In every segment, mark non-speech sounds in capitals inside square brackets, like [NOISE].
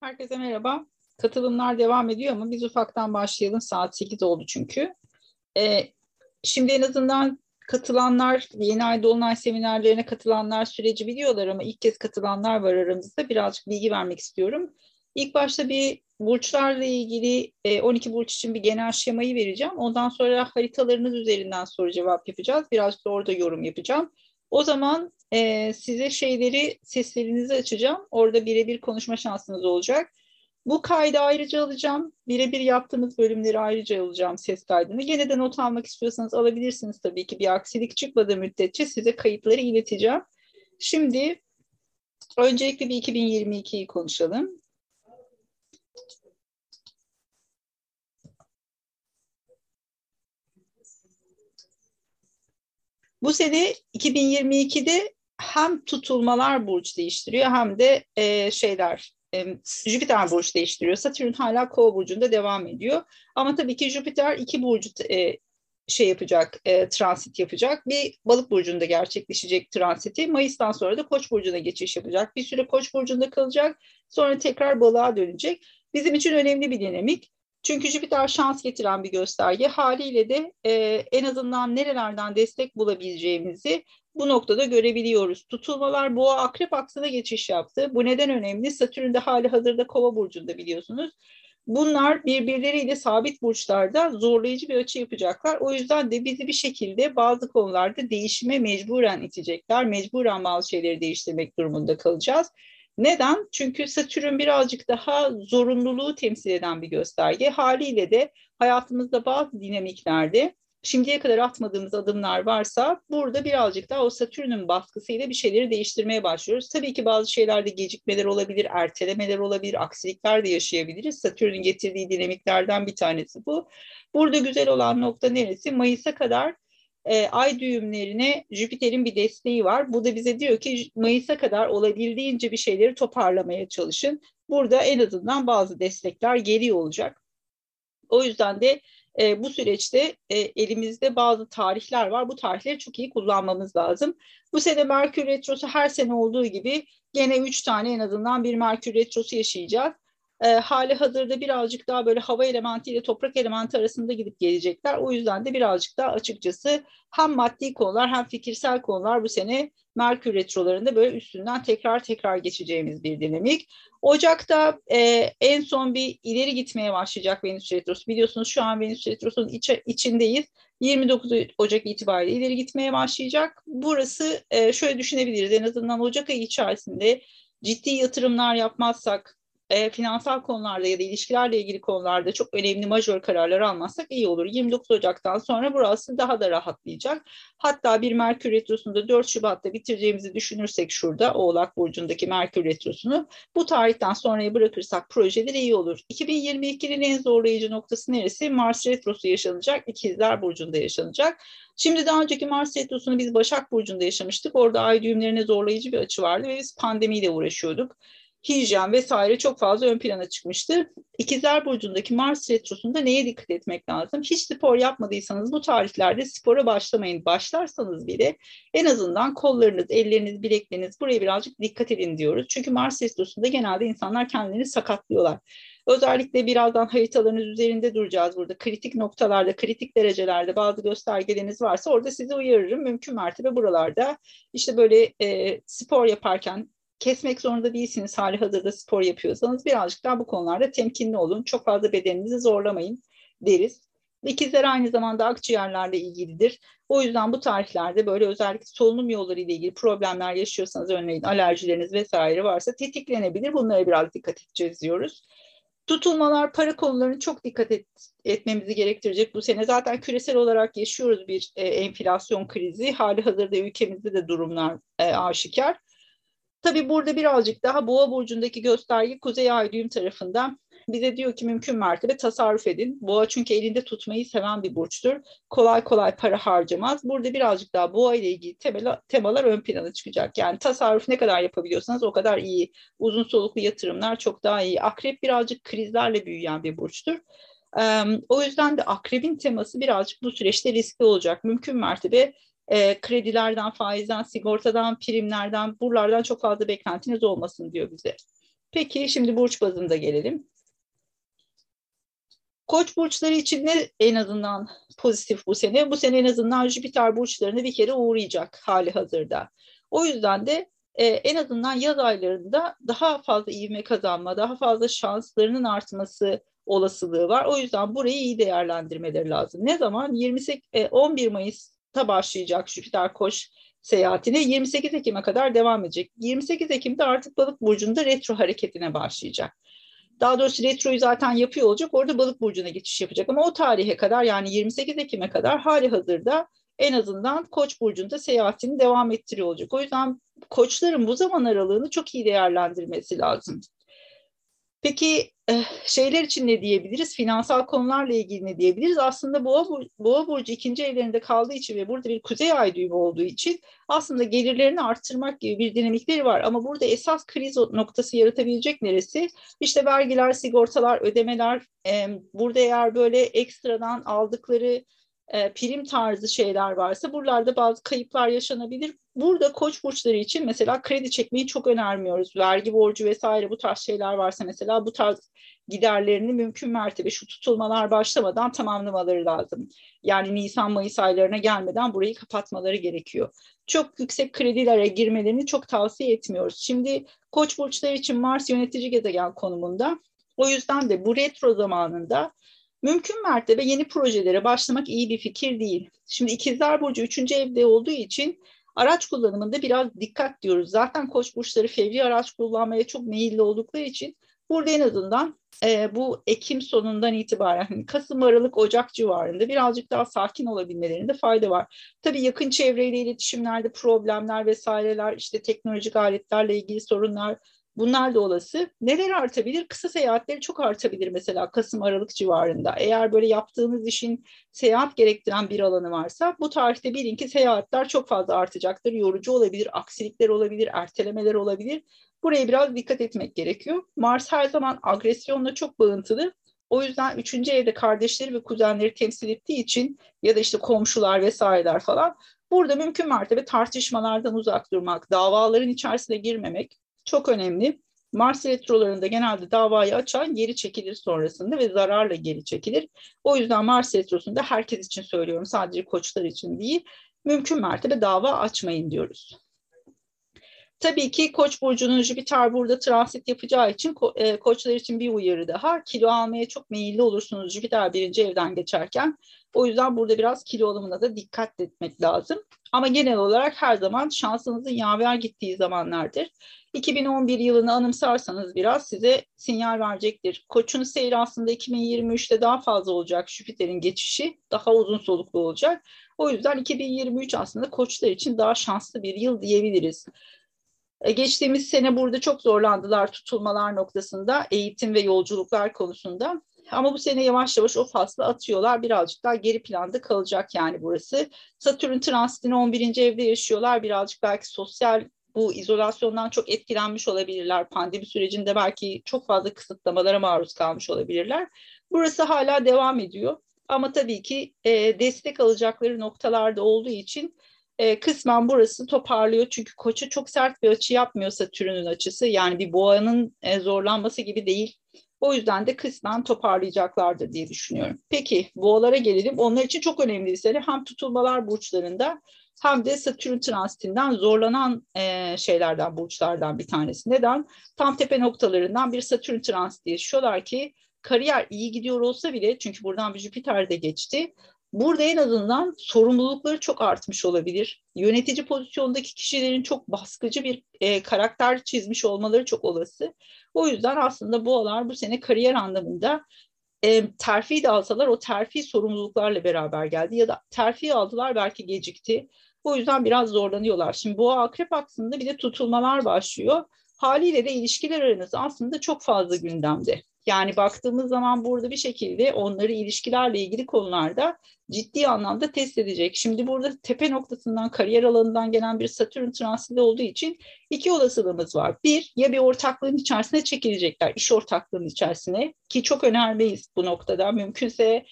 Herkese merhaba. Katılımlar devam ediyor ama biz ufaktan başlayalım. Saat 8 oldu çünkü. Ee, şimdi en azından katılanlar, yeni ay dolunay seminerlerine katılanlar süreci biliyorlar ama ilk kez katılanlar var aramızda. Birazcık bilgi vermek istiyorum. İlk başta bir burçlarla ilgili 12 e, burç için bir genel şemayı vereceğim. Ondan sonra haritalarınız üzerinden soru cevap yapacağız. Birazcık da orada yorum yapacağım. O zaman e, size şeyleri, seslerinizi açacağım. Orada birebir konuşma şansınız olacak. Bu kaydı ayrıca alacağım. Birebir yaptığınız bölümleri ayrıca alacağım ses kaydını. Gene de not almak istiyorsanız alabilirsiniz tabii ki. Bir aksilik çıkmadığı müddetçe size kayıtları ileteceğim. Şimdi öncelikle bir 2022'yi konuşalım. Bu sene 2022'de hem tutulmalar burç değiştiriyor hem de e, şeyler e, Jüpiter burç değiştiriyor. Satürn hala Kova burcunda devam ediyor. Ama tabii ki Jüpiter iki burcu e, şey yapacak, e, transit yapacak. Bir balık burcunda gerçekleşecek transiti. Mayıs'tan sonra da Koç burcuna geçiş yapacak. Bir süre Koç burcunda kalacak. Sonra tekrar balığa dönecek. Bizim için önemli bir dinamik. Çünkü Jüpiter şans getiren bir gösterge. Haliyle de e, en azından nerelerden destek bulabileceğimizi bu noktada görebiliyoruz. Tutulmalar boğa akrep aksına geçiş yaptı. Bu neden önemli? Satürn de hali hazırda kova burcunda biliyorsunuz. Bunlar birbirleriyle sabit burçlarda zorlayıcı bir açı yapacaklar. O yüzden de bizi bir şekilde bazı konularda değişime mecburen itecekler. Mecburen bazı şeyleri değiştirmek durumunda kalacağız. Neden? Çünkü Satürn birazcık daha zorunluluğu temsil eden bir gösterge. Haliyle de hayatımızda bazı dinamiklerde şimdiye kadar atmadığımız adımlar varsa burada birazcık daha o Satürn'ün baskısıyla bir şeyleri değiştirmeye başlıyoruz. Tabii ki bazı şeylerde gecikmeler olabilir, ertelemeler olabilir, aksilikler de yaşayabiliriz. Satürn'ün getirdiği dinamiklerden bir tanesi bu. Burada güzel olan nokta neresi? Mayıs'a kadar e, ay düğümlerine Jüpiter'in bir desteği var. Bu da bize diyor ki Mayıs'a kadar olabildiğince bir şeyleri toparlamaya çalışın. Burada en azından bazı destekler geliyor olacak. O yüzden de e, bu süreçte e, elimizde bazı tarihler var. Bu tarihleri çok iyi kullanmamız lazım. Bu sene Merkür Retrosu her sene olduğu gibi gene üç tane en azından bir Merkür Retrosu yaşayacağız e, hali hazırda birazcık daha böyle hava elementi ile toprak elementi arasında gidip gelecekler. O yüzden de birazcık daha açıkçası hem maddi konular hem fikirsel konular bu sene Merkür retrolarında böyle üstünden tekrar tekrar geçeceğimiz bir dinamik. Ocak'ta e, en son bir ileri gitmeye başlayacak Venüs retrosu. Biliyorsunuz şu an Venüs retrosunun iç, içindeyiz. 29 Ocak itibariyle ileri gitmeye başlayacak. Burası e, şöyle düşünebiliriz en azından Ocak ayı içerisinde ciddi yatırımlar yapmazsak e, finansal konularda ya da ilişkilerle ilgili konularda çok önemli majör kararlar almazsak iyi olur. 29 Ocak'tan sonra burası daha da rahatlayacak. Hatta bir Merkür Retrosu'nda 4 Şubat'ta bitireceğimizi düşünürsek şurada Oğlak Burcu'ndaki Merkür Retrosu'nu bu tarihten sonraya bırakırsak projeler iyi olur. 2022'nin en zorlayıcı noktası neresi? Mars Retrosu yaşanacak. İkizler Burcu'nda yaşanacak. Şimdi daha önceki Mars Retrosu'nu biz Başak Burcu'nda yaşamıştık. Orada ay düğümlerine zorlayıcı bir açı vardı ve biz pandemiyle uğraşıyorduk hijyen vesaire çok fazla ön plana çıkmıştı. İkizler Burcu'ndaki Mars Retrosu'nda neye dikkat etmek lazım? Hiç spor yapmadıysanız bu tarihlerde spora başlamayın. Başlarsanız bile en azından kollarınız, elleriniz, bilekleriniz buraya birazcık dikkat edin diyoruz. Çünkü Mars Retrosu'nda genelde insanlar kendilerini sakatlıyorlar. Özellikle birazdan haritalarınız üzerinde duracağız burada. Kritik noktalarda, kritik derecelerde bazı göstergeleriniz varsa orada sizi uyarırım. Mümkün mertebe buralarda işte böyle e, spor yaparken kesmek zorunda değilsiniz hali hazırda spor yapıyorsanız birazcık daha bu konularda temkinli olun. Çok fazla bedeninizi zorlamayın deriz. İkizler aynı zamanda akciğerlerle ilgilidir. O yüzden bu tarihlerde böyle özellikle solunum yolları ile ilgili problemler yaşıyorsanız örneğin alerjileriniz vesaire varsa tetiklenebilir. Bunlara biraz dikkat edeceğiz diyoruz. Tutulmalar, para konularını çok dikkat et, etmemizi gerektirecek bu sene. Zaten küresel olarak yaşıyoruz bir e, enflasyon krizi. Hali hazırda ülkemizde de durumlar e, aşikar. Tabii burada birazcık daha Boğa burcundaki gösterge Kuzey Ay düğüm tarafından bize diyor ki mümkün mertebe tasarruf edin. Boğa çünkü elinde tutmayı seven bir burçtur. Kolay kolay para harcamaz. Burada birazcık daha boğa ile ilgili temel, temalar ön plana çıkacak. Yani tasarruf ne kadar yapabiliyorsanız o kadar iyi. Uzun soluklu yatırımlar çok daha iyi. Akrep birazcık krizlerle büyüyen bir burçtur. O yüzden de akrebin teması birazcık bu süreçte riskli olacak. Mümkün mertebe e, kredilerden, faizden, sigortadan, primlerden, buralardan çok fazla beklentiniz olmasın diyor bize. Peki şimdi burç bazında gelelim. Koç burçları için ne en azından pozitif bu sene? Bu sene en azından Jüpiter burçlarını bir kere uğrayacak hali hazırda. O yüzden de e, en azından yaz aylarında daha fazla ivme kazanma, daha fazla şanslarının artması olasılığı var. O yüzden burayı iyi değerlendirmeleri lazım. Ne zaman? 28, e, 11 Mayıs'ta başlayacak Jüpiter Koç seyahatine 28 Ekim'e kadar devam edecek. 28 Ekim'de artık balık burcunda retro hareketine başlayacak. Daha doğrusu retroyu zaten yapıyor olacak. Orada balık burcuna geçiş yapacak. Ama o tarihe kadar yani 28 Ekim'e kadar hali hazırda en azından Koç burcunda seyahatini devam ettiriyor olacak. O yüzden koçların bu zaman aralığını çok iyi değerlendirmesi lazım. Peki eh, şeyler için ne diyebiliriz? Finansal konularla ilgili ne diyebiliriz? Aslında Boğa, Boğa Burcu ikinci evlerinde kaldığı için ve burada bir kuzey ay düğümü olduğu için aslında gelirlerini arttırmak gibi bir dinamikleri var. Ama burada esas kriz noktası yaratabilecek neresi? İşte vergiler, sigortalar, ödemeler. Burada eğer böyle ekstradan aldıkları e, prim tarzı şeyler varsa buralarda bazı kayıplar yaşanabilir. Burada koç burçları için mesela kredi çekmeyi çok önermiyoruz. Vergi borcu vesaire bu tarz şeyler varsa mesela bu tarz giderlerini mümkün mertebe şu tutulmalar başlamadan tamamlamaları lazım. Yani Nisan-Mayıs aylarına gelmeden burayı kapatmaları gerekiyor. Çok yüksek kredilere girmelerini çok tavsiye etmiyoruz. Şimdi koç burçları için Mars yönetici gezegen konumunda. O yüzden de bu retro zamanında Mümkün mertebe yeni projelere başlamak iyi bir fikir değil. Şimdi ikizler burcu üçüncü evde olduğu için araç kullanımında biraz dikkat diyoruz. Zaten koç burçları fevri araç kullanmaya çok meyilli oldukları için burada en azından e, bu Ekim sonundan itibaren [LAUGHS] Kasım, Aralık, Ocak civarında birazcık daha sakin olabilmelerinde fayda var. Tabii yakın çevreyle iletişimlerde problemler vesaireler, işte teknolojik aletlerle ilgili sorunlar Bunlar da olası. Neler artabilir? Kısa seyahatleri çok artabilir mesela Kasım Aralık civarında. Eğer böyle yaptığınız işin seyahat gerektiren bir alanı varsa bu tarihte bilin ki seyahatler çok fazla artacaktır. Yorucu olabilir, aksilikler olabilir, ertelemeler olabilir. Buraya biraz dikkat etmek gerekiyor. Mars her zaman agresyonla çok bağıntılı. O yüzden üçüncü evde kardeşleri ve kuzenleri temsil ettiği için ya da işte komşular vesaireler falan burada mümkün mertebe tartışmalardan uzak durmak, davaların içerisine girmemek, çok önemli. Mars retrolarında genelde davayı açan geri çekilir sonrasında ve zararla geri çekilir. O yüzden Mars retrosunda herkes için söylüyorum sadece koçlar için değil mümkün mertebe dava açmayın diyoruz. Tabii ki Koç burcunun Jüpiter burada transit yapacağı için ko e, koçlar için bir uyarı daha. Kilo almaya çok meyilli olursunuz Jüpiter birinci evden geçerken. O yüzden burada biraz kilo alımına da dikkat etmek lazım. Ama genel olarak her zaman şansınızın yaver gittiği zamanlardır. 2011 yılını anımsarsanız biraz size sinyal verecektir. Koç'un seyri aslında 2023'te daha fazla olacak. Jüpiter'in geçişi daha uzun soluklu olacak. O yüzden 2023 aslında koçlar için daha şanslı bir yıl diyebiliriz. E, geçtiğimiz sene burada çok zorlandılar tutulmalar noktasında, eğitim ve yolculuklar konusunda. Ama bu sene yavaş yavaş o faslı atıyorlar. Birazcık daha geri planda kalacak yani burası. Satürn transitini 11. evde yaşıyorlar. Birazcık belki sosyal bu izolasyondan çok etkilenmiş olabilirler. Pandemi sürecinde belki çok fazla kısıtlamalara maruz kalmış olabilirler. Burası hala devam ediyor. Ama tabii ki e, destek alacakları noktalarda olduğu için e, kısmen burası toparlıyor. Çünkü koça çok sert bir açı yapmıyor Satürn'ün açısı. Yani bir boğanın e, zorlanması gibi değil. O yüzden de kısmen toparlayacaklardır diye düşünüyorum. Peki boğalara gelelim. Onlar için çok önemli bir sene. Hem tutulmalar burçlarında hem de Satürn transitinden zorlanan e, şeylerden, burçlardan bir tanesi. Neden? Tam tepe noktalarından bir Satürn transiti yaşıyorlar ki kariyer iyi gidiyor olsa bile çünkü buradan bir Jüpiter de geçti. Burada en azından sorumlulukları çok artmış olabilir. Yönetici pozisyondaki kişilerin çok baskıcı bir e, karakter çizmiş olmaları çok olası. O yüzden aslında boğalar bu sene kariyer anlamında e, terfi de alsalar o terfi sorumluluklarla beraber geldi ya da terfi aldılar belki gecikti. O yüzden biraz zorlanıyorlar. Şimdi boğa akrep aksında bir de tutulmalar başlıyor. Haliyle de ilişkiler aranız aslında çok fazla gündemde. Yani baktığımız zaman burada bir şekilde onları ilişkilerle ilgili konularda ciddi anlamda test edecek. Şimdi burada tepe noktasından, kariyer alanından gelen bir Satürn transiti olduğu için iki olasılığımız var. Bir, ya bir ortaklığın içerisine çekilecekler, iş ortaklığının içerisine ki çok önermeyiz bu noktada. Mümkünse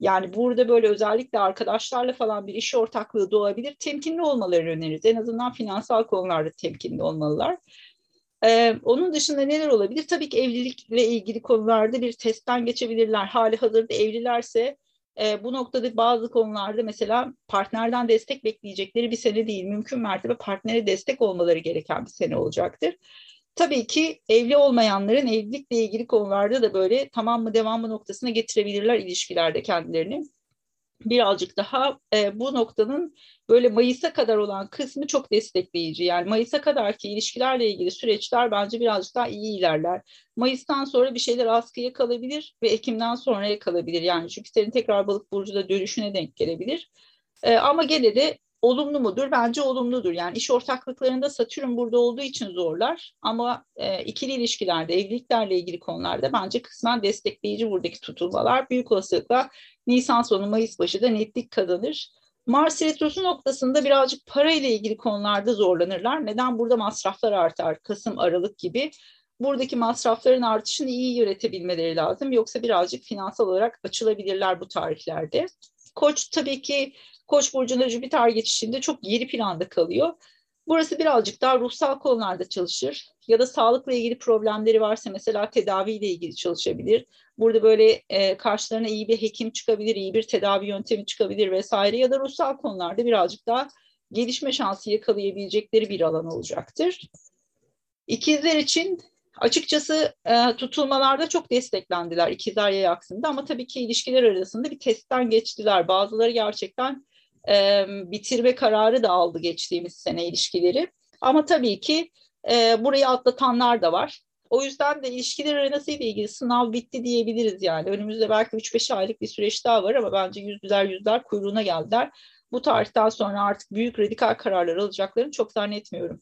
yani burada böyle özellikle arkadaşlarla falan bir iş ortaklığı da olabilir. Temkinli olmalarını öneririz. En azından finansal konularda temkinli olmalılar. Ee, onun dışında neler olabilir? Tabii ki evlilikle ilgili konularda bir testten geçebilirler. Hali hazırda evlilerse e, bu noktada bazı konularda mesela partnerden destek bekleyecekleri bir sene değil. Mümkün mertebe partnere destek olmaları gereken bir sene olacaktır. Tabii ki evli olmayanların evlilikle ilgili konularda da böyle tamam mı devam mı noktasına getirebilirler ilişkilerde kendilerini birazcık daha e, bu noktanın böyle Mayıs'a kadar olan kısmı çok destekleyici. Yani Mayıs'a kadar ki ilişkilerle ilgili süreçler bence birazcık daha iyi ilerler. Mayıs'tan sonra bir şeyler askıya kalabilir ve Ekim'den sonraya kalabilir. Yani Jüpiter'in tekrar balık burcuda dönüşüne denk gelebilir. E, ama gene de olumlu mudur? Bence olumludur. Yani iş ortaklıklarında Satürn burada olduğu için zorlar ama e, ikili ilişkilerde, evliliklerle ilgili konularda bence kısmen destekleyici buradaki tutulmalar. Büyük olasılıkla Nisan sonu, Mayıs başı da netlik kazanır. Mars retrosu noktasında birazcık para ile ilgili konularda zorlanırlar. Neden? Burada masraflar artar. Kasım, Aralık gibi. Buradaki masrafların artışını iyi yönetebilmeleri lazım. Yoksa birazcık finansal olarak açılabilirler bu tarihlerde. Koç tabii ki Koç burcunda Jüpiter geçişinde çok geri planda kalıyor. Burası birazcık daha ruhsal konularda çalışır ya da sağlıkla ilgili problemleri varsa mesela tedaviyle ilgili çalışabilir. Burada böyle e, karşılarına iyi bir hekim çıkabilir, iyi bir tedavi yöntemi çıkabilir vesaire ya da ruhsal konularda birazcık daha gelişme şansı yakalayabilecekleri bir alan olacaktır. İkizler için açıkçası e, tutulmalarda çok desteklendiler ikizler yay aksında ama tabii ki ilişkiler arasında bir testten geçtiler. Bazıları gerçekten e, bitirme kararı da aldı geçtiğimiz sene ilişkileri. Ama tabii ki e, burayı atlatanlar da var. O yüzden de ilişkiler arenası ile ilgili sınav bitti diyebiliriz yani. Önümüzde belki 3-5 aylık bir süreç daha var ama bence yüzler yüzler kuyruğuna geldiler. Bu tarihten sonra artık büyük radikal kararlar alacaklarını çok zannetmiyorum.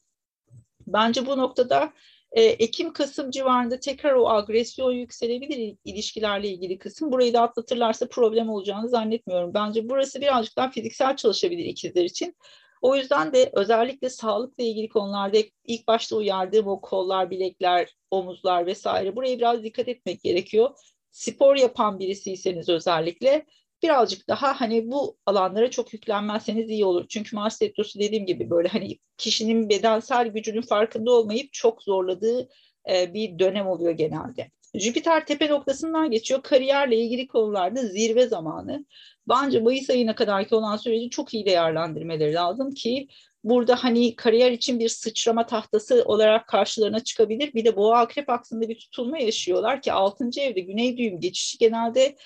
Bence bu noktada e, Ekim-Kasım civarında tekrar o agresyon yükselebilir ilişkilerle ilgili kısım. Burayı da atlatırlarsa problem olacağını zannetmiyorum. Bence burası birazcık daha fiziksel çalışabilir ikizler için. O yüzden de özellikle sağlıkla ilgili konularda ilk başta uyardığım o kollar, bilekler, omuzlar vesaire buraya biraz dikkat etmek gerekiyor. Spor yapan birisiyseniz özellikle birazcık daha hani bu alanlara çok yüklenmezseniz iyi olur. Çünkü Mars Retrosu dediğim gibi böyle hani kişinin bedensel gücünün farkında olmayıp çok zorladığı e, bir dönem oluyor genelde. Jüpiter tepe noktasından geçiyor. Kariyerle ilgili konularda zirve zamanı. Bence Mayıs ayına kadarki olan süreci çok iyi değerlendirmeleri lazım ki burada hani kariyer için bir sıçrama tahtası olarak karşılarına çıkabilir. Bir de boğa akrep aksında bir tutulma yaşıyorlar ki 6. evde güney düğüm geçişi genelde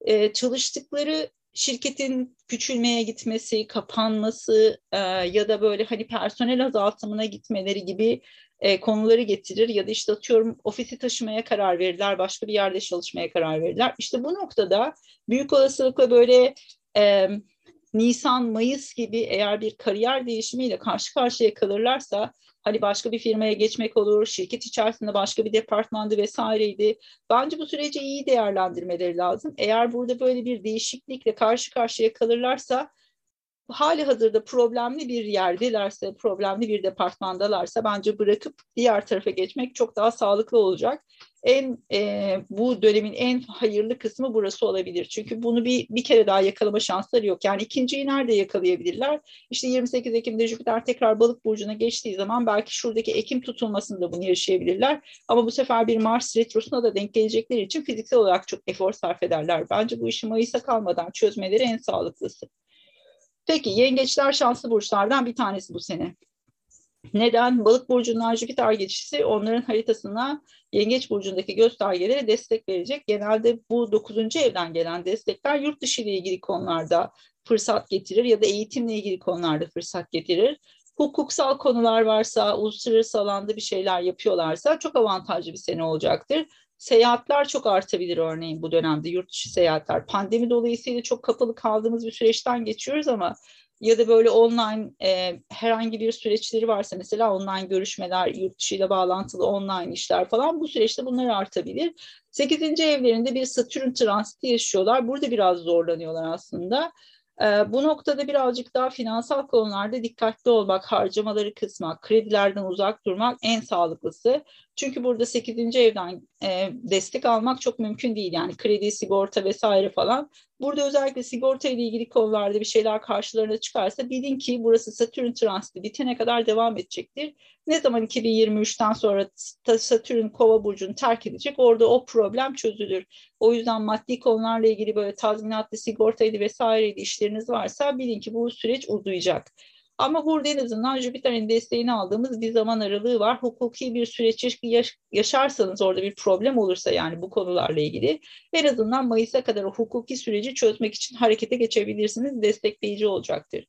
e, çalıştıkları şirketin küçülmeye gitmesi, kapanması e, ya da böyle hani personel azaltımına gitmeleri gibi e, konuları getirir ya da işte atıyorum ofisi taşımaya karar verirler, başka bir yerde çalışmaya karar verirler. İşte bu noktada büyük olasılıkla böyle e, Nisan, Mayıs gibi eğer bir kariyer değişimiyle karşı karşıya kalırlarsa Hani başka bir firmaya geçmek olur, şirket içerisinde başka bir departmandı vesaireydi. Bence bu süreci iyi değerlendirmeleri lazım. Eğer burada böyle bir değişiklikle karşı karşıya kalırlarsa hali hazırda problemli bir yerdelerse, problemli bir departmandalarsa bence bırakıp diğer tarafa geçmek çok daha sağlıklı olacak. En e, bu dönemin en hayırlı kısmı burası olabilir. Çünkü bunu bir bir kere daha yakalama şansları yok. Yani ikinciyi nerede yakalayabilirler? İşte 28 Ekim'de Jüpiter tekrar Balık burcuna geçtiği zaman belki şuradaki Ekim tutulmasında bunu yaşayabilirler. Ama bu sefer bir Mars retrosuna da denk gelecekleri için fiziksel olarak çok efor sarf ederler. Bence bu işi Mayıs'a kalmadan çözmeleri en sağlıklısı. Peki yengeçler şanslı burçlardan bir tanesi bu sene. Neden? Balık burcundan Jüpiter geçişi onların haritasına Yengeç burcundaki göstergelere destek verecek. Genelde bu 9. evden gelen destekler yurt dışı ile ilgili konularda fırsat getirir ya da eğitimle ilgili konularda fırsat getirir. Hukuksal konular varsa, uluslararası alanda bir şeyler yapıyorlarsa çok avantajlı bir sene olacaktır. Seyahatler çok artabilir örneğin bu dönemde yurt dışı seyahatler. Pandemi dolayısıyla çok kapalı kaldığımız bir süreçten geçiyoruz ama ya da böyle online e, herhangi bir süreçleri varsa mesela online görüşmeler, yurt dışıyla bağlantılı online işler falan bu süreçte bunlar artabilir. Sekizinci evlerinde bir Satürn transiti yaşıyorlar. Burada biraz zorlanıyorlar aslında. E, bu noktada birazcık daha finansal konularda dikkatli olmak, harcamaları kısmak, kredilerden uzak durmak en sağlıklısı. Çünkü burada 8. evden e, destek almak çok mümkün değil. Yani kredi, sigorta vesaire falan. Burada özellikle sigorta ile ilgili konularda bir şeyler karşılarına çıkarsa bilin ki burası Satürn transiti bitene kadar devam edecektir. Ne zaman 2023'ten sonra Satürn Kova burcunu terk edecek orada o problem çözülür. O yüzden maddi konularla ilgili böyle tazminatlı sigortaydı vesaireydi işleriniz varsa bilin ki bu süreç uzayacak. Ama burada en Jüpiter'in desteğini aldığımız bir zaman aralığı var. Hukuki bir süreç yaşarsanız orada bir problem olursa yani bu konularla ilgili en azından Mayıs'a kadar o hukuki süreci çözmek için harekete geçebilirsiniz. Destekleyici olacaktır.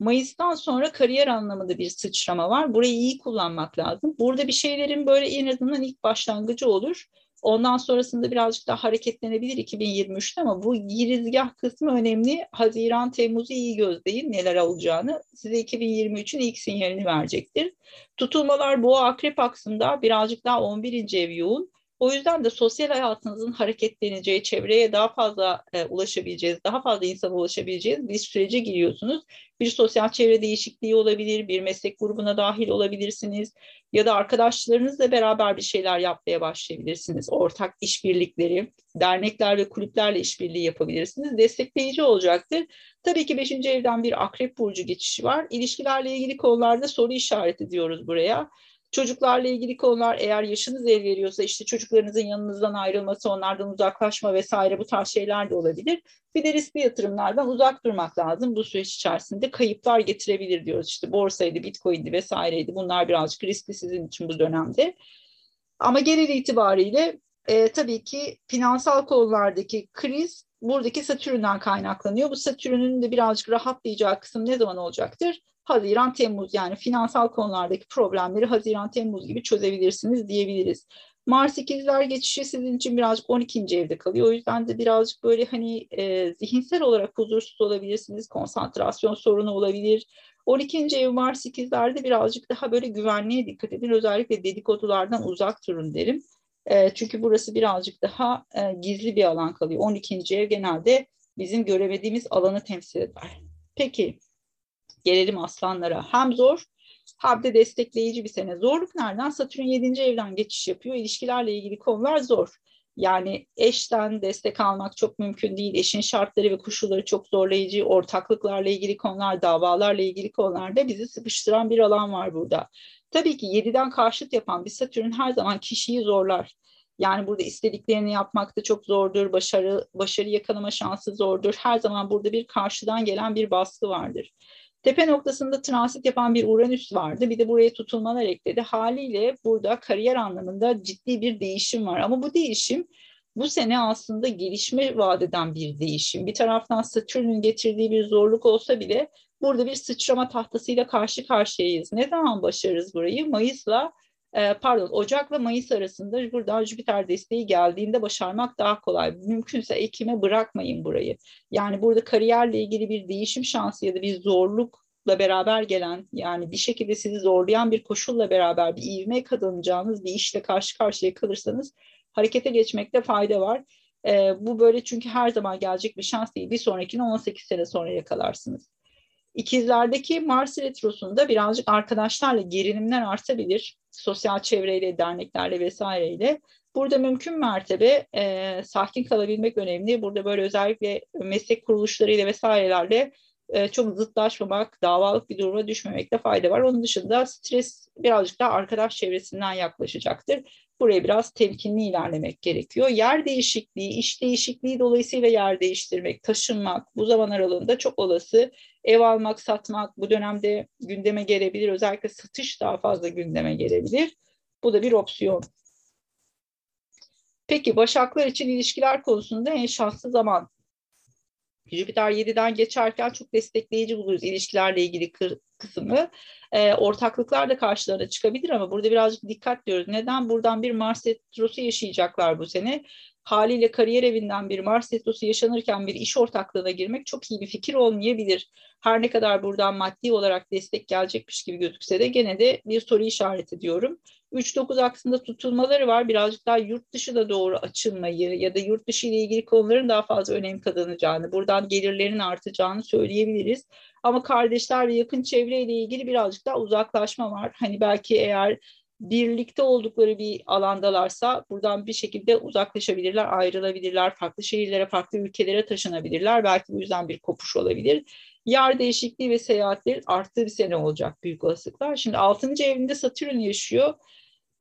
Mayıs'tan sonra kariyer anlamında bir sıçrama var. Burayı iyi kullanmak lazım. Burada bir şeylerin böyle en azından ilk başlangıcı olur. Ondan sonrasında birazcık daha hareketlenebilir 2023'te ama bu girizgah kısmı önemli. Haziran, Temmuz'u iyi gözleyin neler olacağını. Size 2023'ün ilk sinyalini verecektir. Tutulmalar boğa akrep aksında birazcık daha 11. ev yoğun. O yüzden de sosyal hayatınızın hareketleneceği, çevreye daha fazla e, ulaşabileceğiz, daha fazla insana ulaşabileceğiz bir sürece giriyorsunuz. Bir sosyal çevre değişikliği olabilir, bir meslek grubuna dahil olabilirsiniz ya da arkadaşlarınızla beraber bir şeyler yapmaya başlayabilirsiniz. Ortak işbirlikleri, dernekler ve kulüplerle işbirliği yapabilirsiniz. Destekleyici olacaktır. Tabii ki 5. evden bir akrep burcu geçişi var. İlişkilerle ilgili konularda soru işareti diyoruz buraya. Çocuklarla ilgili konular eğer yaşınız el veriyorsa işte çocuklarınızın yanınızdan ayrılması, onlardan uzaklaşma vesaire bu tarz şeyler de olabilir. Bir de riskli yatırımlardan uzak durmak lazım. Bu süreç içerisinde kayıplar getirebilir diyoruz. İşte borsaydı, bitcoin'di vesaireydi. Bunlar birazcık riskli sizin için bu dönemde. Ama genel itibariyle e, tabii ki finansal konulardaki kriz buradaki Satürn'den kaynaklanıyor. Bu Satürn'ün de birazcık rahatlayacağı kısım ne zaman olacaktır? Haziran, Temmuz yani finansal konulardaki problemleri Haziran, Temmuz gibi çözebilirsiniz diyebiliriz. Mars ikizler geçişi sizin için birazcık 12. evde kalıyor. O yüzden de birazcık böyle hani e, zihinsel olarak huzursuz olabilirsiniz. Konsantrasyon sorunu olabilir. 12. ev Mars ikizlerde birazcık daha böyle güvenliğe dikkat edin. Özellikle dedikodulardan uzak durun derim. E, çünkü burası birazcık daha e, gizli bir alan kalıyor. 12. ev genelde bizim göremediğimiz alanı temsil eder. Peki Gelelim aslanlara. Hem zor hem de destekleyici bir sene. Zorluk nereden? Satürn 7. evden geçiş yapıyor. İlişkilerle ilgili konular zor. Yani eşten destek almak çok mümkün değil. Eşin şartları ve koşulları çok zorlayıcı. Ortaklıklarla ilgili konular, davalarla ilgili konularda bizi sıkıştıran bir alan var burada. Tabii ki 7'den karşıt yapan bir Satürn her zaman kişiyi zorlar. Yani burada istediklerini yapmak da çok zordur. Başarı başarı yakalama şansı zordur. Her zaman burada bir karşıdan gelen bir baskı vardır. Tepe noktasında transit yapan bir Uranüs vardı. Bir de buraya tutulmalar ekledi. Haliyle burada kariyer anlamında ciddi bir değişim var. Ama bu değişim bu sene aslında gelişme vadeden bir değişim. Bir taraftan Satürn'ün getirdiği bir zorluk olsa bile burada bir sıçrama tahtasıyla karşı karşıyayız. Ne zaman başarırız burayı? Mayıs'la e, pardon Ocak'la Mayıs arasında buradan Jüpiter desteği geldiğinde başarmak daha kolay. Mümkünse Ekim'e bırakmayın burayı. Yani burada kariyerle ilgili bir değişim şansı ya da bir zorlukla beraber gelen yani bir şekilde sizi zorlayan bir koşulla beraber bir ivme kazanacağınız bir işle karşı karşıya kalırsanız harekete geçmekte fayda var. E, bu böyle çünkü her zaman gelecek bir şans değil. Bir sonrakini 18 sene sonra yakalarsınız. İkizlerdeki Mars retrosunda birazcık arkadaşlarla gerilimler artabilir. Sosyal çevreyle, derneklerle vesaireyle. Burada mümkün mertebe e, sakin kalabilmek önemli. Burada böyle özellikle meslek kuruluşlarıyla vesairelerle e, çok zıtlaşmamak, davalık bir duruma düşmemekte fayda var. Onun dışında stres birazcık daha arkadaş çevresinden yaklaşacaktır. Buraya biraz temkinli ilerlemek gerekiyor. Yer değişikliği, iş değişikliği dolayısıyla yer değiştirmek, taşınmak bu zaman aralığında çok olası. Ev almak, satmak bu dönemde gündeme gelebilir. Özellikle satış daha fazla gündeme gelebilir. Bu da bir opsiyon. Peki Başaklar için ilişkiler konusunda en şanslı zaman Jüpiter 7'den geçerken çok destekleyici buluruz ilişkilerle ilgili kısmı. E, ortaklıklar da karşılarına çıkabilir ama burada birazcık dikkat diyoruz. Neden? Buradan bir Mars retrosu yaşayacaklar bu sene. Haliyle kariyer evinden bir Mars retrosu yaşanırken bir iş ortaklığına girmek çok iyi bir fikir olmayabilir. Her ne kadar buradan maddi olarak destek gelecekmiş gibi gözükse de gene de bir soru işareti diyorum. 3-9 aksında tutulmaları var. Birazcık daha yurt dışı da doğru açılmayı ya da yurt dışı ile ilgili konuların daha fazla önem kazanacağını, buradan gelirlerin artacağını söyleyebiliriz. Ama kardeşler ve yakın çevreyle ilgili birazcık daha uzaklaşma var. Hani belki eğer birlikte oldukları bir alandalarsa buradan bir şekilde uzaklaşabilirler, ayrılabilirler, farklı şehirlere, farklı ülkelere taşınabilirler. Belki bu yüzden bir kopuş olabilir. Yer değişikliği ve seyahatlerin arttığı bir sene olacak büyük olasılıklar. Şimdi 6. evinde Satürn yaşıyor.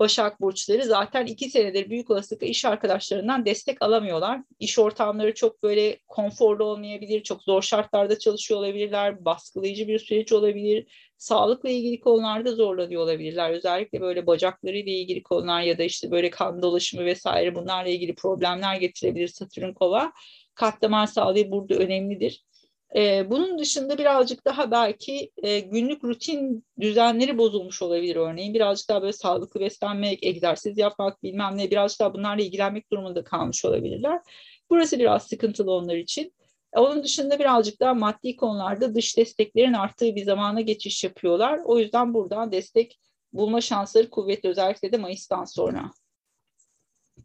Başak burçları zaten iki senedir büyük olasılıkla iş arkadaşlarından destek alamıyorlar. İş ortamları çok böyle konforlu olmayabilir, çok zor şartlarda çalışıyor olabilirler, baskılayıcı bir süreç olabilir. Sağlıkla ilgili konularda zorlanıyor olabilirler. Özellikle böyle bacaklarıyla ilgili konular ya da işte böyle kan dolaşımı vesaire bunlarla ilgili problemler getirebilir Satürn kova. Kat damar sağlığı burada önemlidir. E, bunun dışında birazcık daha belki e, günlük rutin düzenleri bozulmuş olabilir örneğin. Birazcık daha böyle sağlıklı beslenmek, egzersiz yapmak bilmem ne birazcık daha bunlarla ilgilenmek durumunda kalmış olabilirler. Burası biraz sıkıntılı onlar için. Onun dışında birazcık daha maddi konularda dış desteklerin arttığı bir zamana geçiş yapıyorlar. O yüzden buradan destek bulma şansları kuvvetli özellikle de Mayıs'tan sonra.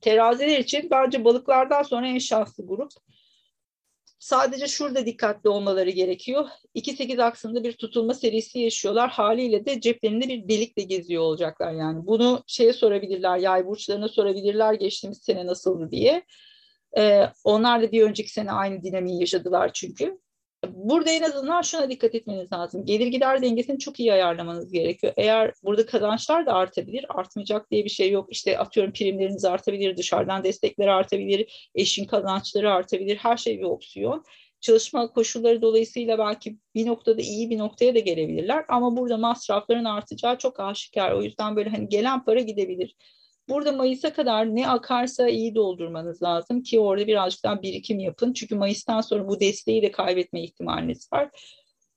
Teraziler için bence balıklardan sonra en şanslı grup. Sadece şurada dikkatli olmaları gerekiyor. 2-8 aksında bir tutulma serisi yaşıyorlar. Haliyle de ceplerinde bir delikle geziyor olacaklar yani. Bunu şeye sorabilirler, yay burçlarına sorabilirler geçtiğimiz sene nasıldı diye. Ee, onlar da bir önceki sene aynı dinamiği yaşadılar çünkü. Burada en azından şuna dikkat etmeniz lazım. Gelir gider dengesini çok iyi ayarlamanız gerekiyor. Eğer burada kazançlar da artabilir, artmayacak diye bir şey yok. İşte atıyorum primleriniz artabilir, dışarıdan destekler artabilir, eşin kazançları artabilir. Her şey bir opsiyon. Çalışma koşulları dolayısıyla belki bir noktada iyi bir noktaya da gelebilirler. Ama burada masrafların artacağı çok aşikar. O yüzden böyle hani gelen para gidebilir. Burada Mayıs'a kadar ne akarsa iyi doldurmanız lazım ki orada birazcık daha birikim yapın. Çünkü Mayıs'tan sonra bu desteği de kaybetme ihtimaliniz var.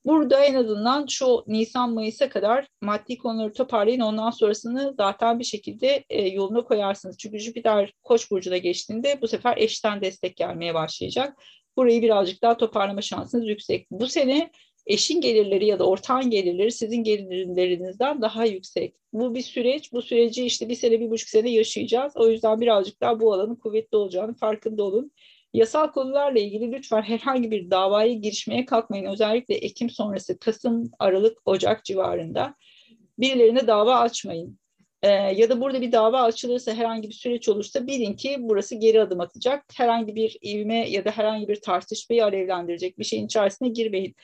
Burada en azından şu Nisan-Mayıs'a kadar maddi konuları toparlayın. Ondan sonrasını zaten bir şekilde e, yoluna koyarsınız. Çünkü Jüpiter Koç burcuna geçtiğinde bu sefer eşten destek gelmeye başlayacak. Burayı birazcık daha toparlama şansınız yüksek. Bu sene eşin gelirleri ya da ortağın gelirleri sizin gelirlerinizden daha yüksek. Bu bir süreç. Bu süreci işte bir sene, bir buçuk sene yaşayacağız. O yüzden birazcık daha bu alanın kuvvetli olacağını farkında olun. Yasal konularla ilgili lütfen herhangi bir davaya girişmeye kalkmayın. Özellikle Ekim sonrası, Kasım, Aralık, Ocak civarında birilerine dava açmayın. Ee, ya da burada bir dava açılırsa herhangi bir süreç olursa bilin ki burası geri adım atacak. Herhangi bir ivme ya da herhangi bir tartışmayı alevlendirecek bir şeyin içerisine girmeyin.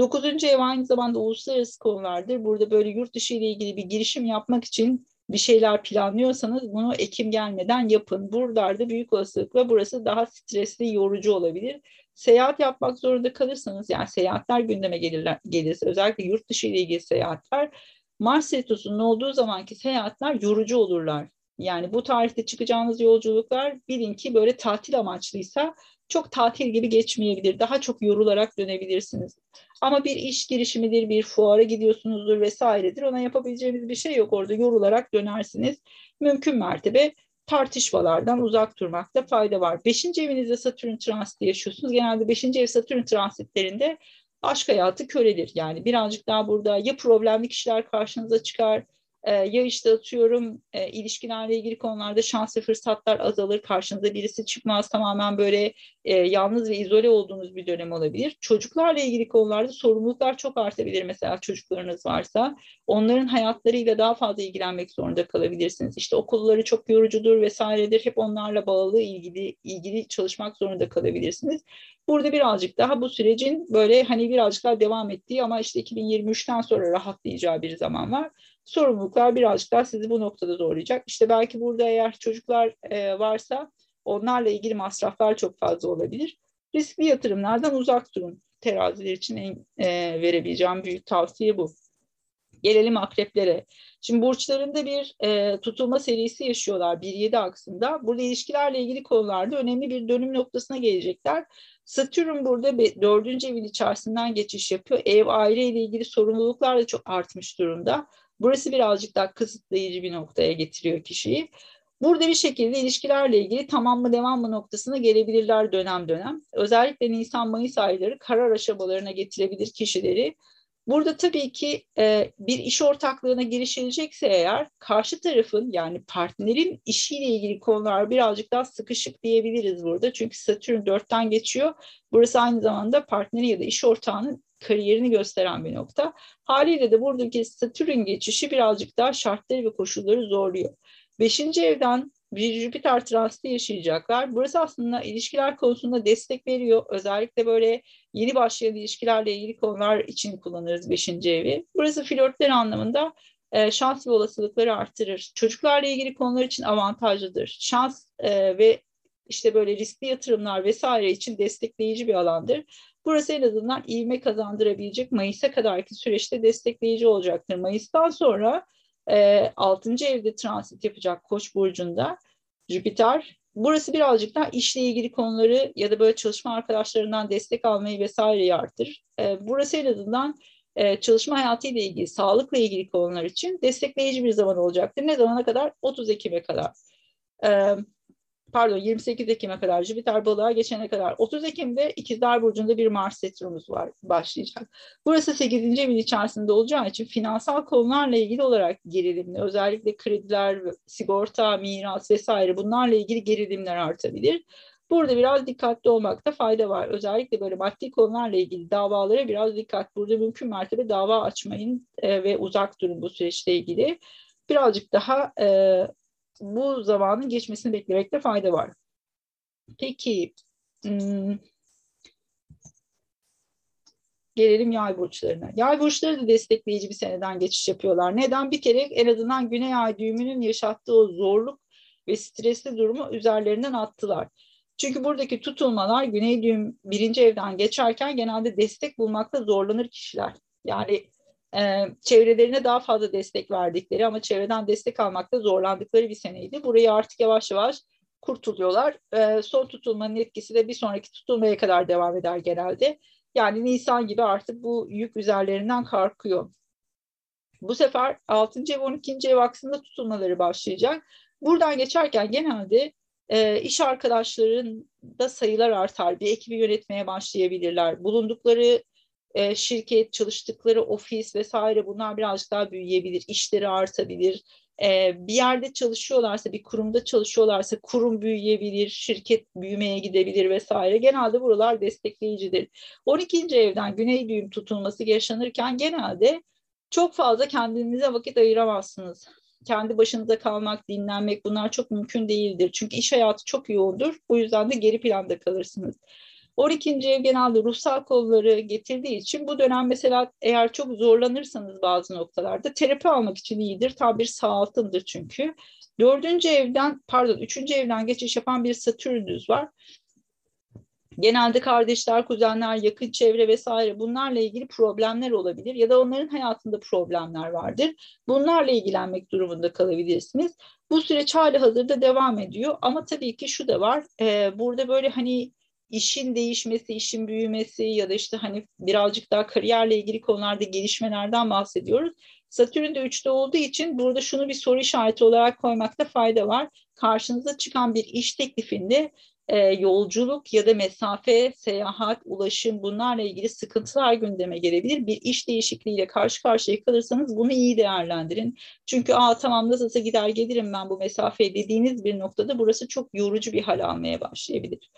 Dokuzuncu ev aynı zamanda uluslararası konulardır. Burada böyle yurt dışı ile ilgili bir girişim yapmak için bir şeyler planlıyorsanız bunu Ekim gelmeden yapın. Buralarda büyük olasılıkla burası daha stresli, yorucu olabilir. Seyahat yapmak zorunda kalırsanız yani seyahatler gündeme gelirler, gelirse özellikle yurt dışı ile ilgili seyahatler Mars Retrosu'nun olduğu zamanki seyahatler yorucu olurlar. Yani bu tarihte çıkacağınız yolculuklar bilin ki böyle tatil amaçlıysa çok tatil gibi geçmeyebilir. Daha çok yorularak dönebilirsiniz. Ama bir iş girişimidir, bir fuara gidiyorsunuzdur vesairedir. Ona yapabileceğimiz bir şey yok. Orada yorularak dönersiniz. Mümkün mertebe tartışmalardan uzak durmakta fayda var. Beşinci evinizde Satürn transiti yaşıyorsunuz. Genelde beşinci ev Satürn transitlerinde aşk hayatı köredir. Yani birazcık daha burada ya problemli kişiler karşınıza çıkar, e, ya işte atıyorum e, ilişkilerle ilgili konularda şans ve fırsatlar azalır. Karşınıza birisi çıkmaz. Tamamen böyle e, yalnız ve izole olduğunuz bir dönem olabilir. Çocuklarla ilgili konularda sorumluluklar çok artabilir. Mesela çocuklarınız varsa onların hayatlarıyla daha fazla ilgilenmek zorunda kalabilirsiniz. İşte okulları çok yorucudur vesairedir. Hep onlarla bağlı ilgili ilgili çalışmak zorunda kalabilirsiniz. Burada birazcık daha bu sürecin böyle hani birazcık daha devam ettiği ama işte 2023'ten sonra rahatlayacağı bir zaman var sorumluluklar birazcık daha sizi bu noktada zorlayacak. İşte belki burada eğer çocuklar e, varsa onlarla ilgili masraflar çok fazla olabilir. Riskli yatırımlardan uzak durun. Teraziler için en e, verebileceğim büyük tavsiye bu. Gelelim akreplere. Şimdi burçlarında bir e, tutulma serisi yaşıyorlar 1-7 aksında. Burada ilişkilerle ilgili konularda önemli bir dönüm noktasına gelecekler. Satürn burada dördüncü evin içerisinden geçiş yapıyor. Ev, aile ile ilgili sorumluluklar da çok artmış durumda. Burası birazcık daha kısıtlayıcı bir noktaya getiriyor kişiyi. Burada bir şekilde ilişkilerle ilgili tamam mı devam mı noktasına gelebilirler dönem dönem. Özellikle Nisan-Mayıs ayları karar aşamalarına getirebilir kişileri. Burada tabii ki e, bir iş ortaklığına girişilecekse eğer karşı tarafın yani partnerin işiyle ilgili konular birazcık daha sıkışık diyebiliriz burada. Çünkü Satürn dörtten geçiyor. Burası aynı zamanda partneri ya da iş ortağının kariyerini gösteren bir nokta. Haliyle de buradaki Satürn geçişi birazcık daha şartları ve koşulları zorluyor. Beşinci evden bir Jüpiter transiti yaşayacaklar. Burası aslında ilişkiler konusunda destek veriyor. Özellikle böyle yeni başlayan ilişkilerle ilgili konular için kullanırız beşinci evi. Burası flörtler anlamında e, şans ve olasılıkları artırır. Çocuklarla ilgili konular için avantajlıdır. Şans e, ve işte böyle riskli yatırımlar vesaire için destekleyici bir alandır. Burası en azından ivme kazandırabilecek Mayıs'a kadarki süreçte destekleyici olacaktır. Mayıs'tan sonra e, 6. evde transit yapacak Koç burcunda Jüpiter. Burası birazcık daha işle ilgili konuları ya da böyle çalışma arkadaşlarından destek almayı vesaire artırır. E, burası en azından e, çalışma hayatıyla ilgili, sağlıkla ilgili konular için destekleyici bir zaman olacaktır. Ne zamana kadar? 30 Ekim'e kadar. E, pardon 28 Ekim'e kadar Jüpiter balığa geçene kadar 30 Ekim'de İkizler Burcu'nda bir Mars Retromuz var başlayacak. Burası 8. evin içerisinde olacağı için finansal konularla ilgili olarak gerilimli özellikle krediler, sigorta, miras vesaire bunlarla ilgili gerilimler artabilir. Burada biraz dikkatli olmakta fayda var. Özellikle böyle maddi konularla ilgili davalara biraz dikkat. Burada mümkün mertebe dava açmayın e, ve uzak durun bu süreçle ilgili. Birazcık daha e, bu zamanın geçmesini beklemekte fayda var. Peki hmm, gelelim yay burçlarına. Yay burçları da destekleyici bir seneden geçiş yapıyorlar. Neden? Bir kere en azından güney ay düğümünün yaşattığı o zorluk ve stresli durumu üzerlerinden attılar. Çünkü buradaki tutulmalar güney düğüm birinci evden geçerken genelde destek bulmakta zorlanır kişiler. Yani e, çevrelerine daha fazla destek verdikleri ama çevreden destek almakta zorlandıkları bir seneydi. Burayı artık yavaş yavaş kurtuluyorlar. E, son tutulmanın etkisi de bir sonraki tutulmaya kadar devam eder genelde. Yani Nisan gibi artık bu yük üzerlerinden kalkıyor. Bu sefer 6. ev 12. ev aksında tutulmaları başlayacak. Buradan geçerken genelde e, iş arkadaşlarında sayılar artar. Bir ekibi yönetmeye başlayabilirler. Bulundukları e, şirket, çalıştıkları ofis vesaire bunlar birazcık daha büyüyebilir, işleri artabilir. E, bir yerde çalışıyorlarsa, bir kurumda çalışıyorlarsa kurum büyüyebilir, şirket büyümeye gidebilir vesaire. Genelde buralar destekleyicidir. 12. evden güney düğüm tutulması yaşanırken genelde çok fazla kendinize vakit ayıramazsınız. Kendi başınıza kalmak, dinlenmek bunlar çok mümkün değildir. Çünkü iş hayatı çok yoğundur. Bu yüzden de geri planda kalırsınız. 12. ev genelde ruhsal konuları getirdiği için bu dönem mesela eğer çok zorlanırsanız bazı noktalarda terapi almak için iyidir. Tam bir sağaltımdır çünkü. Dördüncü evden pardon üçüncü evden geçiş yapan bir Satürn'ünüz var. Genelde kardeşler, kuzenler, yakın çevre vesaire bunlarla ilgili problemler olabilir ya da onların hayatında problemler vardır. Bunlarla ilgilenmek durumunda kalabilirsiniz. Bu süreç hali hazırda devam ediyor ama tabii ki şu da var. E, burada böyle hani işin değişmesi, işin büyümesi ya da işte hani birazcık daha kariyerle ilgili konularda gelişmelerden bahsediyoruz. Satürn de üçte olduğu için burada şunu bir soru işareti olarak koymakta fayda var. Karşınıza çıkan bir iş teklifinde e, yolculuk ya da mesafe, seyahat, ulaşım bunlarla ilgili sıkıntılar gündeme gelebilir. Bir iş değişikliğiyle karşı karşıya kalırsanız bunu iyi değerlendirin. Çünkü aa tamam nasılsa gider gelirim ben bu mesafeye dediğiniz bir noktada burası çok yorucu bir hal almaya başlayabilir.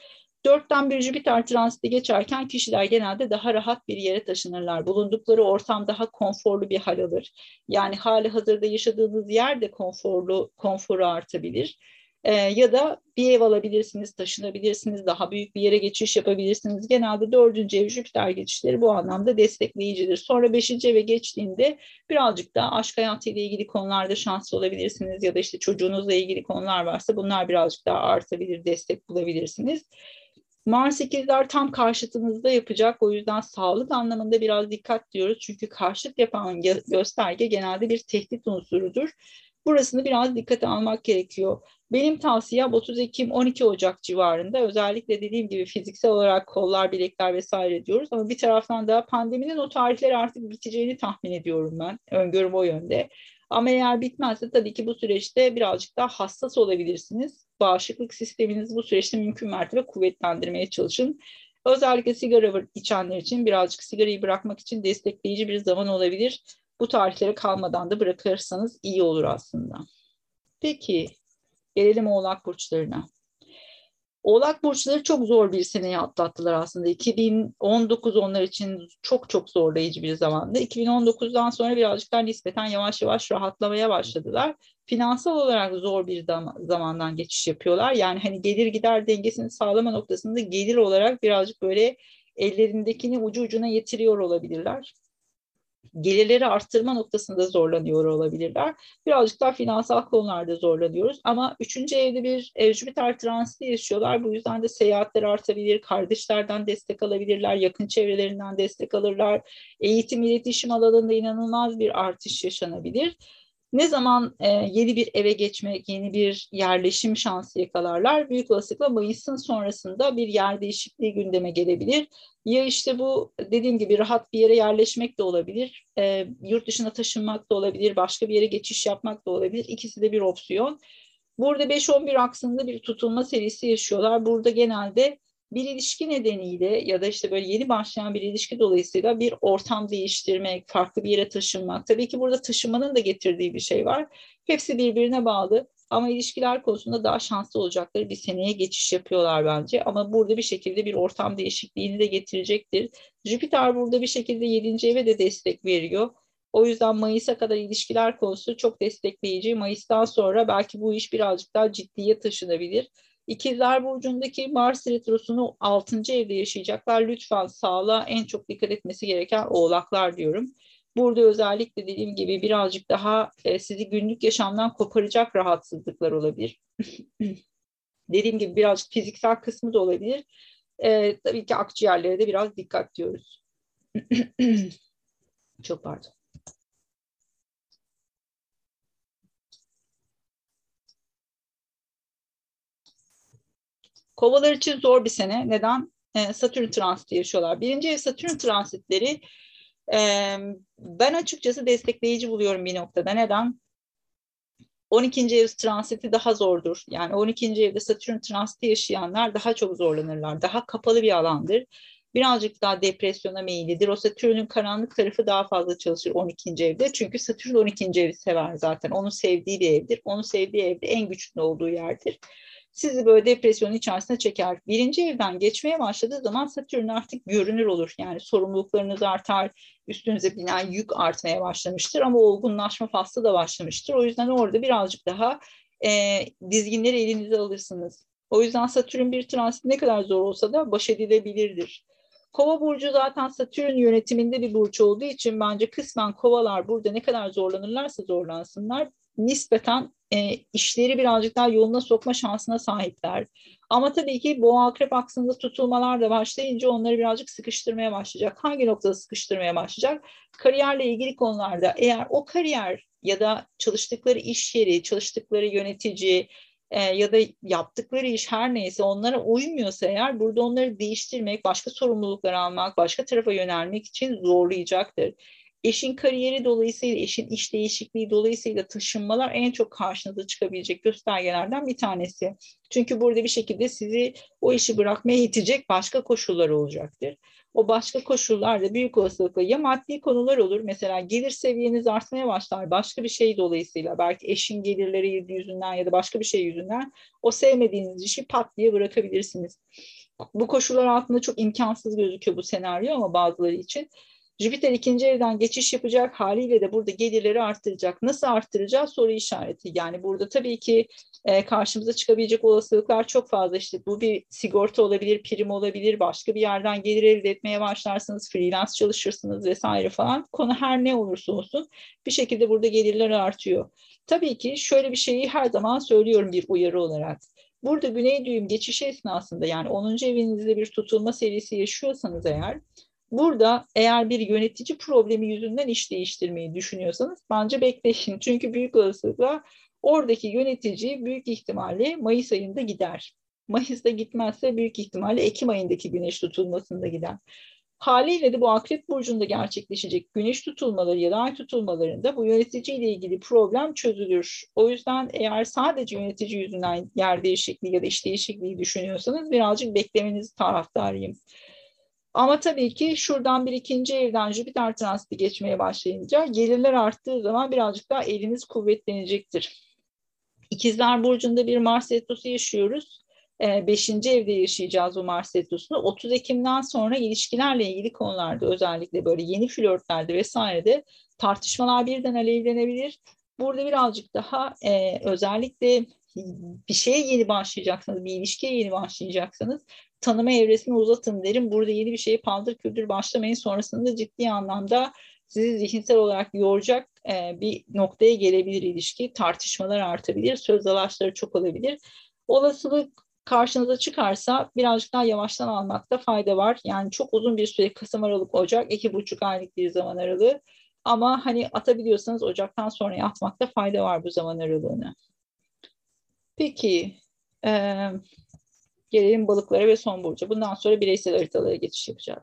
Dörtten bir Jüpiter transiti geçerken kişiler genelde daha rahat bir yere taşınırlar. Bulundukları ortam daha konforlu bir hal alır. Yani hali hazırda yaşadığınız yer de konforlu, konforu artabilir. Ee, ya da bir ev alabilirsiniz, taşınabilirsiniz, daha büyük bir yere geçiş yapabilirsiniz. Genelde dördüncü ev Jüpiter geçişleri bu anlamda destekleyicidir. Sonra beşinci eve geçtiğinde birazcık daha aşk hayatıyla ilgili konularda şanslı olabilirsiniz ya da işte çocuğunuzla ilgili konular varsa bunlar birazcık daha artabilir, destek bulabilirsiniz. Mars ikizler tam karşıtınızda yapacak. O yüzden sağlık anlamında biraz dikkat diyoruz. Çünkü karşıt yapan gösterge genelde bir tehdit unsurudur. Burasını biraz dikkate almak gerekiyor. Benim tavsiyem 30 Ekim 12 Ocak civarında özellikle dediğim gibi fiziksel olarak kollar, bilekler vesaire diyoruz ama bir taraftan da pandeminin o tarihleri artık biteceğini tahmin ediyorum ben. Öngörüm o yönde. Ama eğer bitmezse tabii ki bu süreçte birazcık daha hassas olabilirsiniz. Bağışıklık sisteminizi bu süreçte mümkün mertebe kuvvetlendirmeye çalışın. Özellikle sigara içenler için birazcık sigarayı bırakmak için destekleyici bir zaman olabilir. Bu tarihlere kalmadan da bırakırsanız iyi olur aslında. Peki gelelim oğlak burçlarına. Oğlak burçları çok zor bir seneyi atlattılar aslında. 2019 onlar için çok çok zorlayıcı bir zamandı. 2019'dan sonra birazcık daha nispeten yavaş yavaş rahatlamaya başladılar. Finansal olarak zor bir zamandan geçiş yapıyorlar. Yani hani gelir gider dengesini sağlama noktasında gelir olarak birazcık böyle ellerindekini ucu ucuna yetiriyor olabilirler gelirleri arttırma noktasında zorlanıyor olabilirler. Birazcık daha finansal konularda zorlanıyoruz. Ama üçüncü evde bir e, Jüpiter transiti yaşıyorlar. Bu yüzden de seyahatler artabilir, kardeşlerden destek alabilirler, yakın çevrelerinden destek alırlar. Eğitim, iletişim alanında inanılmaz bir artış yaşanabilir. Ne zaman e, yeni bir eve geçmek, yeni bir yerleşim şansı yakalarlar? Büyük olasılıkla Mayıs'ın sonrasında bir yer değişikliği gündeme gelebilir. Ya işte bu dediğim gibi rahat bir yere yerleşmek de olabilir, e, yurt dışına taşınmak da olabilir, başka bir yere geçiş yapmak da olabilir. İkisi de bir opsiyon. Burada 5-11 aksında bir tutulma serisi yaşıyorlar. Burada genelde bir ilişki nedeniyle ya da işte böyle yeni başlayan bir ilişki dolayısıyla bir ortam değiştirmek, farklı bir yere taşınmak. Tabii ki burada taşınmanın da getirdiği bir şey var. Hepsi birbirine bağlı ama ilişkiler konusunda daha şanslı olacakları bir seneye geçiş yapıyorlar bence. Ama burada bir şekilde bir ortam değişikliğini de getirecektir. Jüpiter burada bir şekilde 7. eve de destek veriyor. O yüzden Mayıs'a kadar ilişkiler konusu çok destekleyici. Mayıs'tan sonra belki bu iş birazcık daha ciddiye taşınabilir. İkizler Burcu'ndaki Mars Retrosu'nu 6. evde yaşayacaklar. Lütfen sağlığa en çok dikkat etmesi gereken oğlaklar diyorum. Burada özellikle dediğim gibi birazcık daha e, sizi günlük yaşamdan koparacak rahatsızlıklar olabilir. [CLEARS THROAT] dediğim gibi birazcık fiziksel kısmı da olabilir. E, tabii ki akciğerlere de biraz dikkat diyoruz. [CLEARS THROAT] çok pardon. Kovalar için zor bir sene. Neden? E, Satürn transiti yaşıyorlar. Birinci ev Satürn transitleri e, ben açıkçası destekleyici buluyorum bir noktada. Neden? 12. ev transiti daha zordur. Yani 12. evde Satürn transiti yaşayanlar daha çok zorlanırlar. Daha kapalı bir alandır. Birazcık daha depresyona meyillidir. O Satürn'ün karanlık tarafı daha fazla çalışır 12. evde. Çünkü Satürn 12. evi sever zaten. Onun sevdiği bir evdir. Onun sevdiği evde en güçlü olduğu yerdir sizi böyle depresyonun içerisine çeker. Birinci evden geçmeye başladığı zaman Satürn artık görünür olur. Yani sorumluluklarınız artar, üstünüze binen yük artmaya başlamıştır ama olgunlaşma faslı da başlamıştır. O yüzden orada birazcık daha e, dizginleri elinize alırsınız. O yüzden Satürn bir transit ne kadar zor olsa da baş edilebilirdir. Kova burcu zaten Satürn yönetiminde bir burç olduğu için bence kısmen kovalar burada ne kadar zorlanırlarsa zorlansınlar nispeten e, işleri birazcık daha yoluna sokma şansına sahipler. Ama tabii ki boğa akrep aksında tutulmalar da başlayınca onları birazcık sıkıştırmaya başlayacak. Hangi noktada sıkıştırmaya başlayacak? Kariyerle ilgili konularda eğer o kariyer ya da çalıştıkları iş yeri, çalıştıkları yönetici e, ya da yaptıkları iş her neyse onlara uymuyorsa eğer burada onları değiştirmek, başka sorumluluklar almak, başka tarafa yönelmek için zorlayacaktır. Eşin kariyeri dolayısıyla, eşin iş değişikliği dolayısıyla taşınmalar en çok karşınıza çıkabilecek göstergelerden bir tanesi. Çünkü burada bir şekilde sizi o işi bırakmaya itecek başka koşullar olacaktır. O başka koşullar da büyük olasılıkla ya maddi konular olur. Mesela gelir seviyeniz artmaya başlar. Başka bir şey dolayısıyla belki eşin gelirleri yüzünden ya da başka bir şey yüzünden o sevmediğiniz işi pat diye bırakabilirsiniz. Bu koşullar altında çok imkansız gözüküyor bu senaryo ama bazıları için Jüpiter ikinci evden geçiş yapacak haliyle de burada gelirleri arttıracak. Nasıl arttıracağız soru işareti. Yani burada tabii ki e, karşımıza çıkabilecek olasılıklar çok fazla. İşte bu bir sigorta olabilir, prim olabilir, başka bir yerden gelir elde etmeye başlarsınız, freelance çalışırsınız vesaire falan. Konu her ne olursa olsun bir şekilde burada gelirler artıyor. Tabii ki şöyle bir şeyi her zaman söylüyorum bir uyarı olarak. Burada güney düğüm geçişi esnasında yani 10. evinizde bir tutulma serisi yaşıyorsanız eğer Burada eğer bir yönetici problemi yüzünden iş değiştirmeyi düşünüyorsanız bence bekleyin. [LAUGHS] Çünkü büyük olasılıkla oradaki yönetici büyük ihtimalle Mayıs ayında gider. Mayıs'ta gitmezse büyük ihtimalle Ekim ayındaki güneş tutulmasında gider. Haliyle de bu Akrep Burcu'nda gerçekleşecek güneş tutulmaları ya da ay tutulmalarında bu yönetici ile ilgili problem çözülür. O yüzden eğer sadece yönetici yüzünden yer değişikliği ya da iş değişikliği düşünüyorsanız birazcık beklemenizi taraftarıyım. Ama tabii ki şuradan bir ikinci evden Jüpiter transiti geçmeye başlayınca gelirler arttığı zaman birazcık daha eliniz kuvvetlenecektir. İkizler Burcu'nda bir Mars Retrosu yaşıyoruz. Ee, beşinci evde yaşayacağız bu Mars Retrosu'nu. 30 Ekim'den sonra ilişkilerle ilgili konularda özellikle böyle yeni flörtlerde vesairede tartışmalar birden alevlenebilir. Burada birazcık daha e, özellikle bir şeye yeni başlayacaksanız, bir ilişkiye yeni başlayacaksanız tanıma evresini uzatın derim. Burada yeni bir şeye paldır küldür başlamayın. Sonrasında ciddi anlamda sizi zihinsel olarak yoracak e, bir noktaya gelebilir ilişki. Tartışmalar artabilir, söz dalaşları çok olabilir. Olasılık karşınıza çıkarsa birazcık daha yavaştan almakta fayda var. Yani çok uzun bir süre Kasım Aralık Ocak iki buçuk aylık bir zaman aralığı. Ama hani atabiliyorsanız Ocak'tan sonra atmakta fayda var bu zaman aralığını. Peki e, gelelim balıklara ve son burcu. Bundan sonra bireysel haritalara geçiş yapacağız.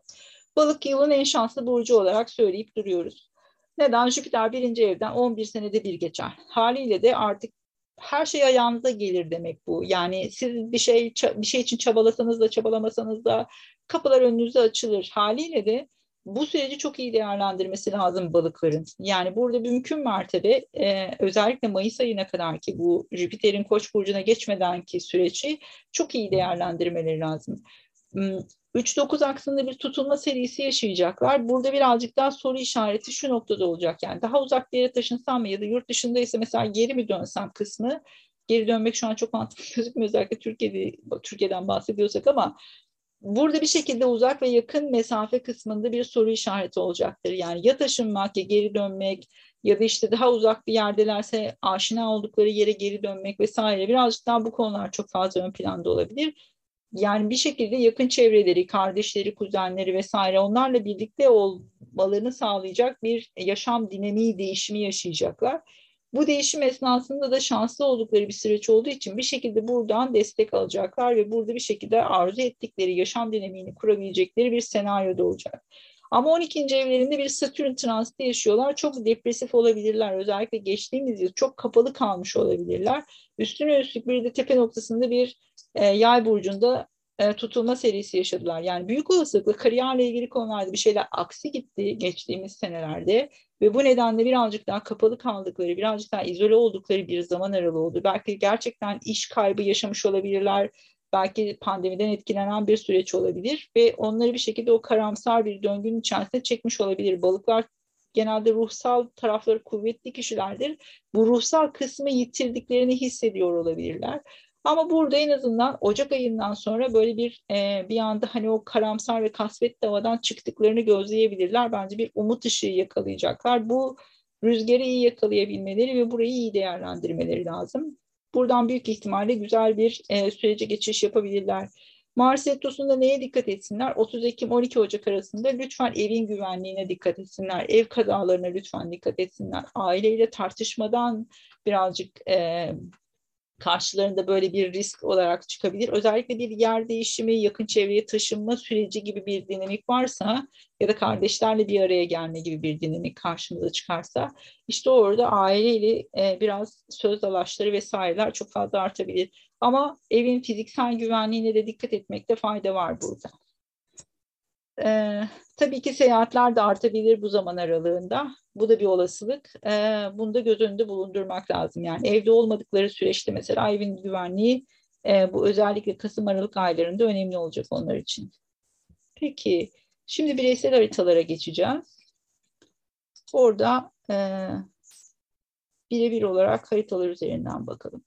Balık yılın en şanslı burcu olarak söyleyip duruyoruz. Neden? Jüpiter birinci evden 11 senede bir geçer. Haliyle de artık her şey ayağınıza gelir demek bu. Yani siz bir şey bir şey için çabalasanız da çabalamasanız da kapılar önünüze açılır. Haliyle de bu süreci çok iyi değerlendirmesi lazım balıkların. Yani burada mümkün mertebe e, özellikle Mayıs ayına kadar ki bu Jüpiter'in Koç burcuna geçmeden ki süreci çok iyi değerlendirmeleri lazım. 3-9 hmm, aksında bir tutulma serisi yaşayacaklar. Burada birazcık daha soru işareti şu noktada olacak. Yani daha uzak bir yere taşınsam mı ya da yurt dışındaysa mesela geri mi dönsem kısmı geri dönmek şu an çok mantıklı [LAUGHS] gözükmüyor özellikle Türkiye'de Türkiye'den bahsediyorsak ama burada bir şekilde uzak ve yakın mesafe kısmında bir soru işareti olacaktır. Yani ya taşınmak ya geri dönmek ya da işte daha uzak bir yerdelerse aşina oldukları yere geri dönmek vesaire birazcık daha bu konular çok fazla ön planda olabilir. Yani bir şekilde yakın çevreleri, kardeşleri, kuzenleri vesaire onlarla birlikte olmalarını sağlayacak bir yaşam dinamiği değişimi yaşayacaklar. Bu değişim esnasında da şanslı oldukları bir süreç olduğu için bir şekilde buradan destek alacaklar ve burada bir şekilde arzu ettikleri yaşam dinamiğini kurabilecekleri bir senaryoda olacak. Ama 12. evlerinde bir Satürn transiti yaşıyorlar. Çok depresif olabilirler. Özellikle geçtiğimiz yıl çok kapalı kalmış olabilirler. Üstüne üstlük bir de tepe noktasında bir e, yay burcunda e, tutulma serisi yaşadılar. Yani büyük olasılıkla kariyerle ilgili konularda bir şeyler aksi gitti geçtiğimiz senelerde ve bu nedenle birazcık daha kapalı kaldıkları, birazcık daha izole oldukları bir zaman aralığı oldu. Belki gerçekten iş kaybı yaşamış olabilirler, belki pandemiden etkilenen bir süreç olabilir ve onları bir şekilde o karamsar bir döngünün içerisine çekmiş olabilir. Balıklar genelde ruhsal tarafları kuvvetli kişilerdir. Bu ruhsal kısmı yitirdiklerini hissediyor olabilirler. Ama burada en azından Ocak ayından sonra böyle bir e, bir anda hani o karamsar ve kasvet davadan çıktıklarını gözleyebilirler. Bence bir umut ışığı yakalayacaklar. Bu rüzgarı iyi yakalayabilmeleri ve burayı iyi değerlendirmeleri lazım. Buradan büyük ihtimalle güzel bir e, sürece geçiş yapabilirler. Mars Retrosu'nda neye dikkat etsinler? 30 Ekim 12 Ocak arasında lütfen evin güvenliğine dikkat etsinler. Ev kazalarına lütfen dikkat etsinler. Aileyle tartışmadan birazcık e, karşılarında böyle bir risk olarak çıkabilir. Özellikle bir yer değişimi, yakın çevreye taşınma süreci gibi bir dinamik varsa ya da kardeşlerle bir araya gelme gibi bir dinamik karşımıza çıkarsa işte orada aileyle e, biraz söz dalaşları vesaireler çok fazla artabilir. Ama evin fiziksel güvenliğine de dikkat etmekte fayda var burada. Ee, tabii ki seyahatler de artabilir bu zaman aralığında. Bu da bir olasılık. Ee, bunu da göz önünde bulundurmak lazım. Yani evde olmadıkları süreçte mesela evin güvenliği e, bu özellikle Kasım Aralık aylarında önemli olacak onlar için. Peki şimdi bireysel haritalara geçeceğiz. Orada e, birebir olarak haritalar üzerinden bakalım.